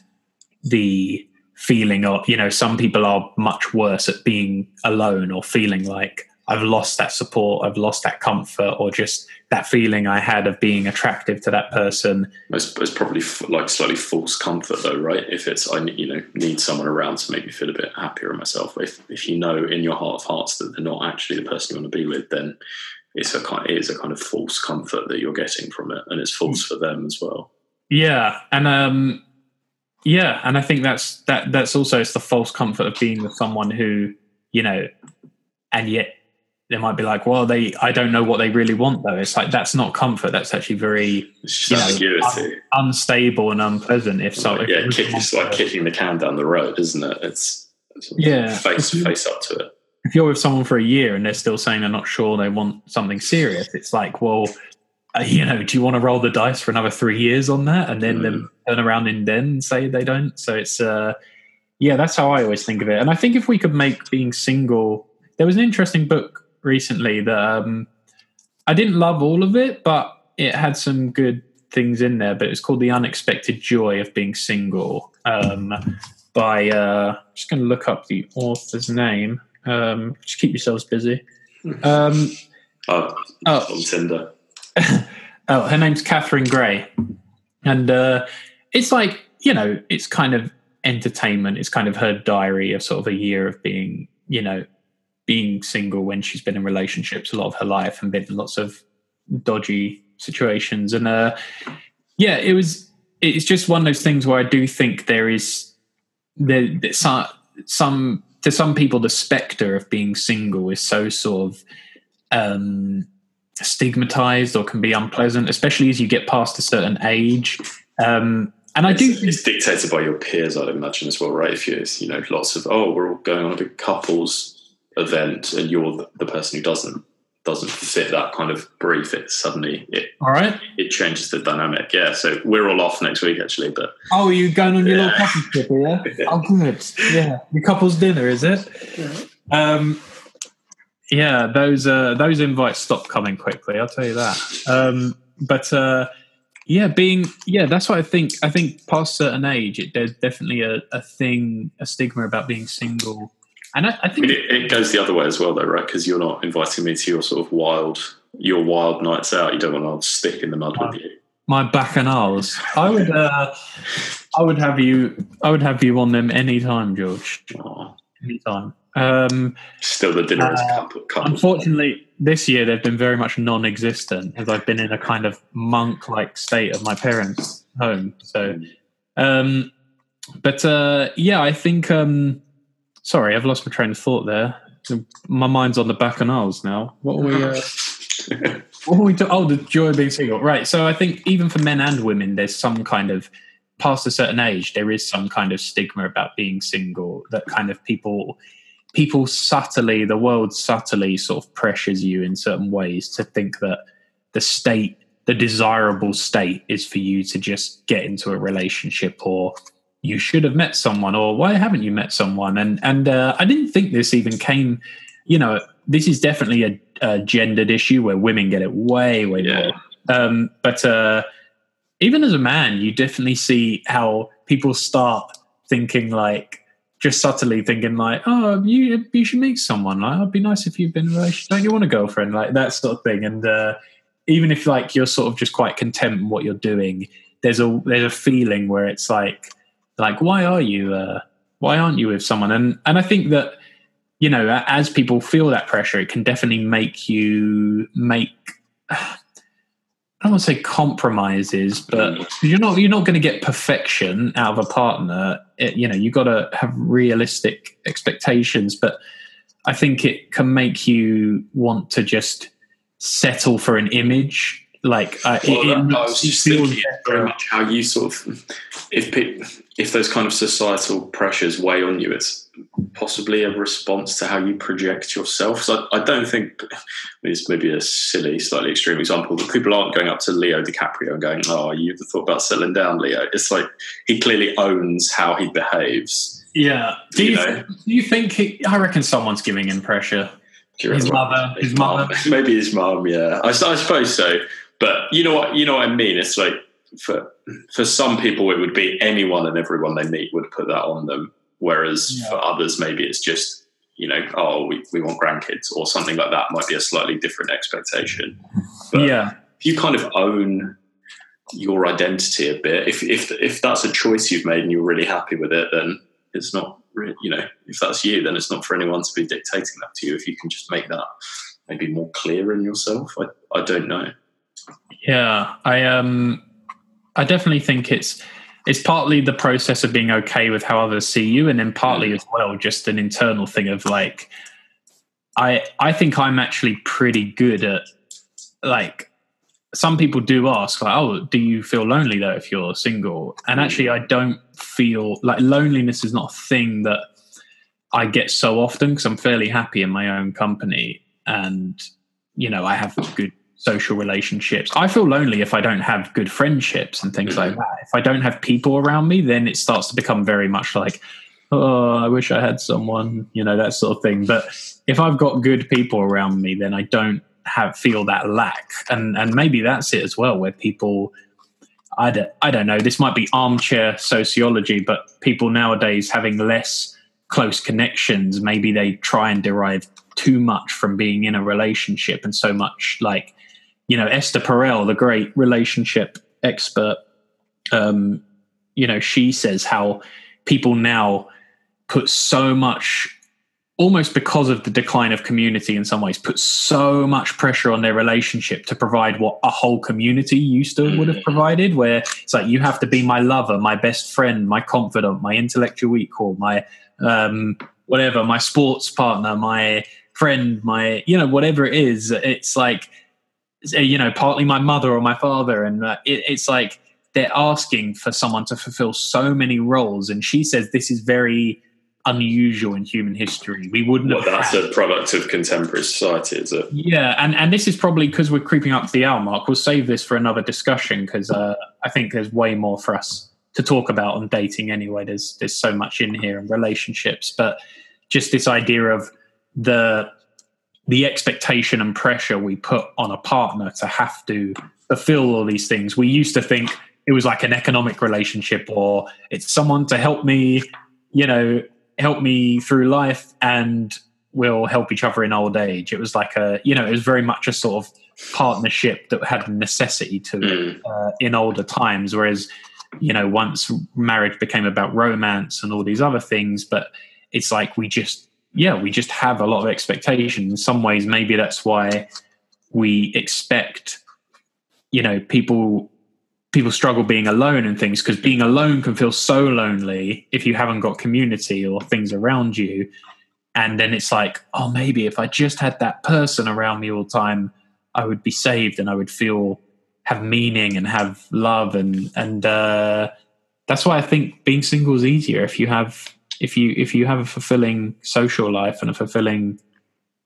the feeling or you know some people are much worse at being alone or feeling like I've lost that support, I've lost that comfort, or just that feeling I had of being attractive to that person. It's, it's probably f- like slightly false comfort, though, right? If it's I you know need someone around to make me feel a bit happier in myself. If if you know in your heart of hearts that they're not actually the person you want to be with, then it's a kind it is a kind of false comfort that you're getting from it, and it's false for them as well. Yeah, and um, yeah, and I think that's that that's also it's the false comfort of being with someone who you know, and yet they might be like, well, they I don't know what they really want though. It's like that's not comfort. That's actually very you know, un, unstable and unpleasant. If so, yeah, if kick, it's like kicking the can down the road, isn't it? It's, it's yeah, face face up to it. If you're with someone for a year and they're still saying they're not sure they want something serious, it's like, well, you know, do you want to roll the dice for another three years on that, and then mm. them turn around and then say they don't? So it's uh, yeah, that's how I always think of it. And I think if we could make being single, there was an interesting book recently that um, I didn't love all of it, but it had some good things in there. But it's called "The Unexpected Joy of Being Single" um, by. Uh, just going to look up the author's name. Um, just keep yourselves busy. Um, oh, oh, on Tinder. oh, her name's Catherine Gray, and uh, it's like you know, it's kind of entertainment. It's kind of her diary of sort of a year of being, you know, being single when she's been in relationships a lot of her life and been in lots of dodgy situations. And uh, yeah, it was. It's just one of those things where I do think there is there, some, some to some people the specter of being single is so sort of um, stigmatized or can be unpleasant, especially as you get past a certain age. Um, and I it's, do. It's dictated by your peers, I'd imagine, as well, right? If you, you know, lots of oh, we're all going on a big couples event and you're the person who doesn't doesn't fit that kind of brief, it suddenly it all right it changes the dynamic. Yeah, so we're all off next week actually. But oh, are you going on your yeah. little couples trip? Yeah? yeah. Oh, good. Yeah, your couples dinner is it? Yeah. Um, yeah, those uh, those invites stop coming quickly. I'll tell you that. Um, but uh, yeah, being yeah, that's what I think. I think past certain age, it, there's definitely a, a thing, a stigma about being single and I, I think I mean, it, it, goes the other way as well, though, right? Because you're not inviting me to your sort of wild, your wild nights out. You don't want to stick in the mud my, with you. My bacchanals. I would, uh, I would have you. I would have you on them anytime, George. Oh. Anytime. Um, Still, the dinner is uh, Unfortunately, this year they've been very much non-existent, as I've been in a kind of monk-like state of my parents' home. So, um, but uh, yeah, I think. Um, Sorry, I've lost my train of thought there. my mind's on the bacchanals now. What are we? Uh, what are we? Do- oh, the joy of being single. Right. So I think even for men and women, there's some kind of past a certain age, there is some kind of stigma about being single that kind of people people subtly, the world subtly sort of pressures you in certain ways to think that the state, the desirable state, is for you to just get into a relationship or you should have met someone or why haven't you met someone and and uh, i didn't think this even came you know this is definitely a, a gendered issue where women get it way way yeah. more um, but uh, even as a man you definitely see how people start thinking like just subtly thinking like oh you you should meet someone. Like it'd be nice if you've been in a relationship. Don't you want a girlfriend like that sort of thing. And uh, even if like you're sort of just quite content in what you're doing there's a there's a feeling where it's like like why are you uh, why aren't you with someone? And and i think that you know as people feel that pressure it can definitely make you make i don't want to say compromises but you're not you're not going to get perfection out of a partner. It, you know you got to have realistic expectations but i think it can make you want to just settle for an image like uh, well, it, it I was just thinking very much how you sort of if if those kind of societal pressures weigh on you, it's possibly a response to how you project yourself. So I, I don't think it's maybe a silly, slightly extreme example, but people aren't going up to Leo DiCaprio and going, "Oh, you've thought about settling down, Leo?" It's like he clearly owns how he behaves. Yeah. Do you, you know? do you think? He, I reckon someone's giving him pressure. His mother, his, his mother, maybe his mom. Yeah, I, I suppose so. But you know what? You know what I mean. It's like for for some people it would be anyone and everyone they meet would put that on them whereas yeah. for others maybe it's just you know oh we, we want grandkids or something like that might be a slightly different expectation but yeah if you kind of own your identity a bit if if if that's a choice you've made and you're really happy with it then it's not you know if that's you then it's not for anyone to be dictating that to you if you can just make that maybe more clear in yourself i, I don't know yeah i um I definitely think it's it's partly the process of being okay with how others see you, and then partly mm. as well just an internal thing of like I I think I'm actually pretty good at like some people do ask like oh do you feel lonely though if you're single and actually i don't feel like loneliness is not a thing that i get so often because i'm fairly happy in my own company and you know i have good social relationships. I feel lonely if I don't have good friendships and things like mm-hmm. that. If I don't have people around me, then it starts to become very much like, oh, I wish I had someone, you know, that sort of thing. But if I've got good people around me, then I don't have feel that lack. And and maybe that's it as well, where people I don't, I don't know, this might be armchair sociology, but people nowadays having less close connections, maybe they try and derive too much from being in a relationship and so much like you know, Esther Perel, the great relationship expert, um, you know, she says how people now put so much almost because of the decline of community in some ways put so much pressure on their relationship to provide what a whole community used to would have mm. provided where it's like you have to be my lover my best friend my confidant my intellectual equal my um, whatever my sports partner my friend my you know whatever it is it's like you know, partly my mother or my father, and uh, it, it's like they're asking for someone to fulfill so many roles, and she says this is very unusual in human history. We wouldn't. Well, that's had. a product of contemporary society, is it? Yeah, and and this is probably because we're creeping up to the hour mark. We'll save this for another discussion because uh, I think there's way more for us to talk about on dating. Anyway, there's there's so much in here and relationships, but just this idea of the the expectation and pressure we put on a partner to have to fulfill all these things. We used to think it was like an economic relationship or it's someone to help me, you know, help me through life and we'll help each other in old age. It was like a, you know, it was very much a sort of partnership that had a necessity to it hmm. uh, in older times. Whereas, you know, once marriage became about romance and all these other things, but it's like we just yeah, we just have a lot of expectation. In some ways, maybe that's why we expect, you know, people people struggle being alone and things because being alone can feel so lonely if you haven't got community or things around you. and then it's like, oh, maybe if I just had that person around me all the time, I would be saved and I would feel have meaning and have love and and uh, that's why I think being single is easier if you have if you if you have a fulfilling social life and a fulfilling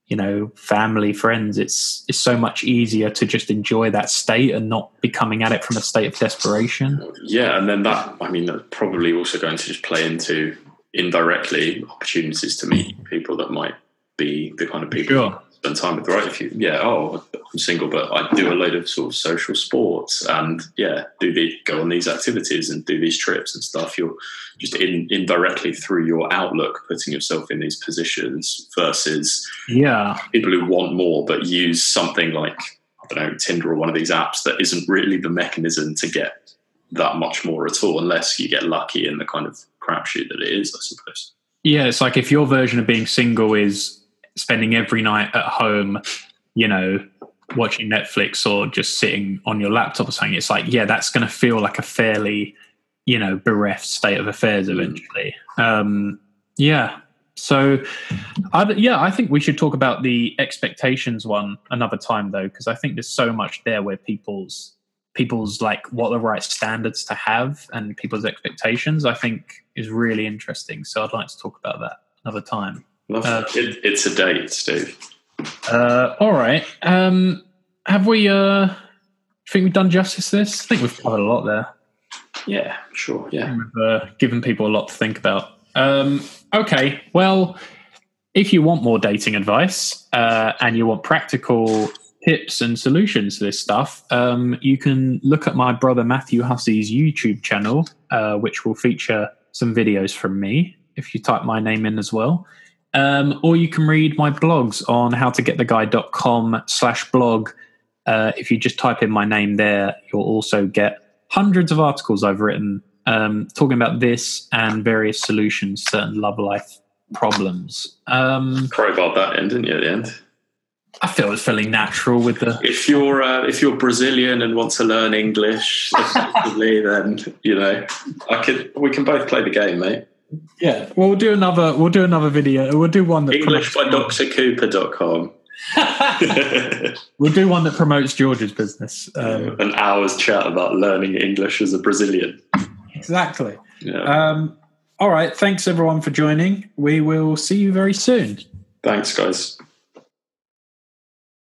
you know family friends it's it's so much easier to just enjoy that state and not be coming at it from a state of desperation. Yeah and then that i mean that's probably also going to just play into indirectly opportunities to meet people that might be the kind of people sure spend time with, right? If you, yeah, oh, I'm single, but I do a load of sort of social sports and yeah, do the go on these activities and do these trips and stuff. You're just in indirectly through your outlook putting yourself in these positions versus yeah people who want more but use something like I don't know Tinder or one of these apps that isn't really the mechanism to get that much more at all, unless you get lucky in the kind of crapshoot that it is, I suppose. Yeah, it's like if your version of being single is spending every night at home, you know, watching Netflix or just sitting on your laptop or something, it's like, yeah, that's going to feel like a fairly, you know, bereft state of affairs mm. eventually. Um, yeah. So, I, yeah, I think we should talk about the expectations one another time though, because I think there's so much there where people's people's like what the right standards to have and people's expectations. I think is really interesting. So I'd like to talk about that another time. Uh, it, it's a date, Steve. Uh, all right. Um, have we? Uh, think we've done justice to this? I think we've covered a lot there. Yeah, sure. Yeah, we've uh, given people a lot to think about. Um, okay. Well, if you want more dating advice uh, and you want practical tips and solutions to this stuff, um, you can look at my brother Matthew Hussey's YouTube channel, uh, which will feature some videos from me. If you type my name in as well. Um, or you can read my blogs on howtogettheguy.com slash blog. Uh, if you just type in my name there, you'll also get hundreds of articles I've written um, talking about this and various solutions to certain love life problems. Um, about that end, didn't you, at the end? I feel it's fairly natural with the. If you're uh, if you're Brazilian and want to learn English effectively, then you know I could. We can both play the game, mate. Yeah, we'll do another. We'll do another video. We'll do one that English by drcooper.com. we'll do one that promotes George's business. Um, An hour's chat about learning English as a Brazilian. Exactly. Yeah. Um, all right. Thanks everyone for joining. We will see you very soon. Thanks, guys.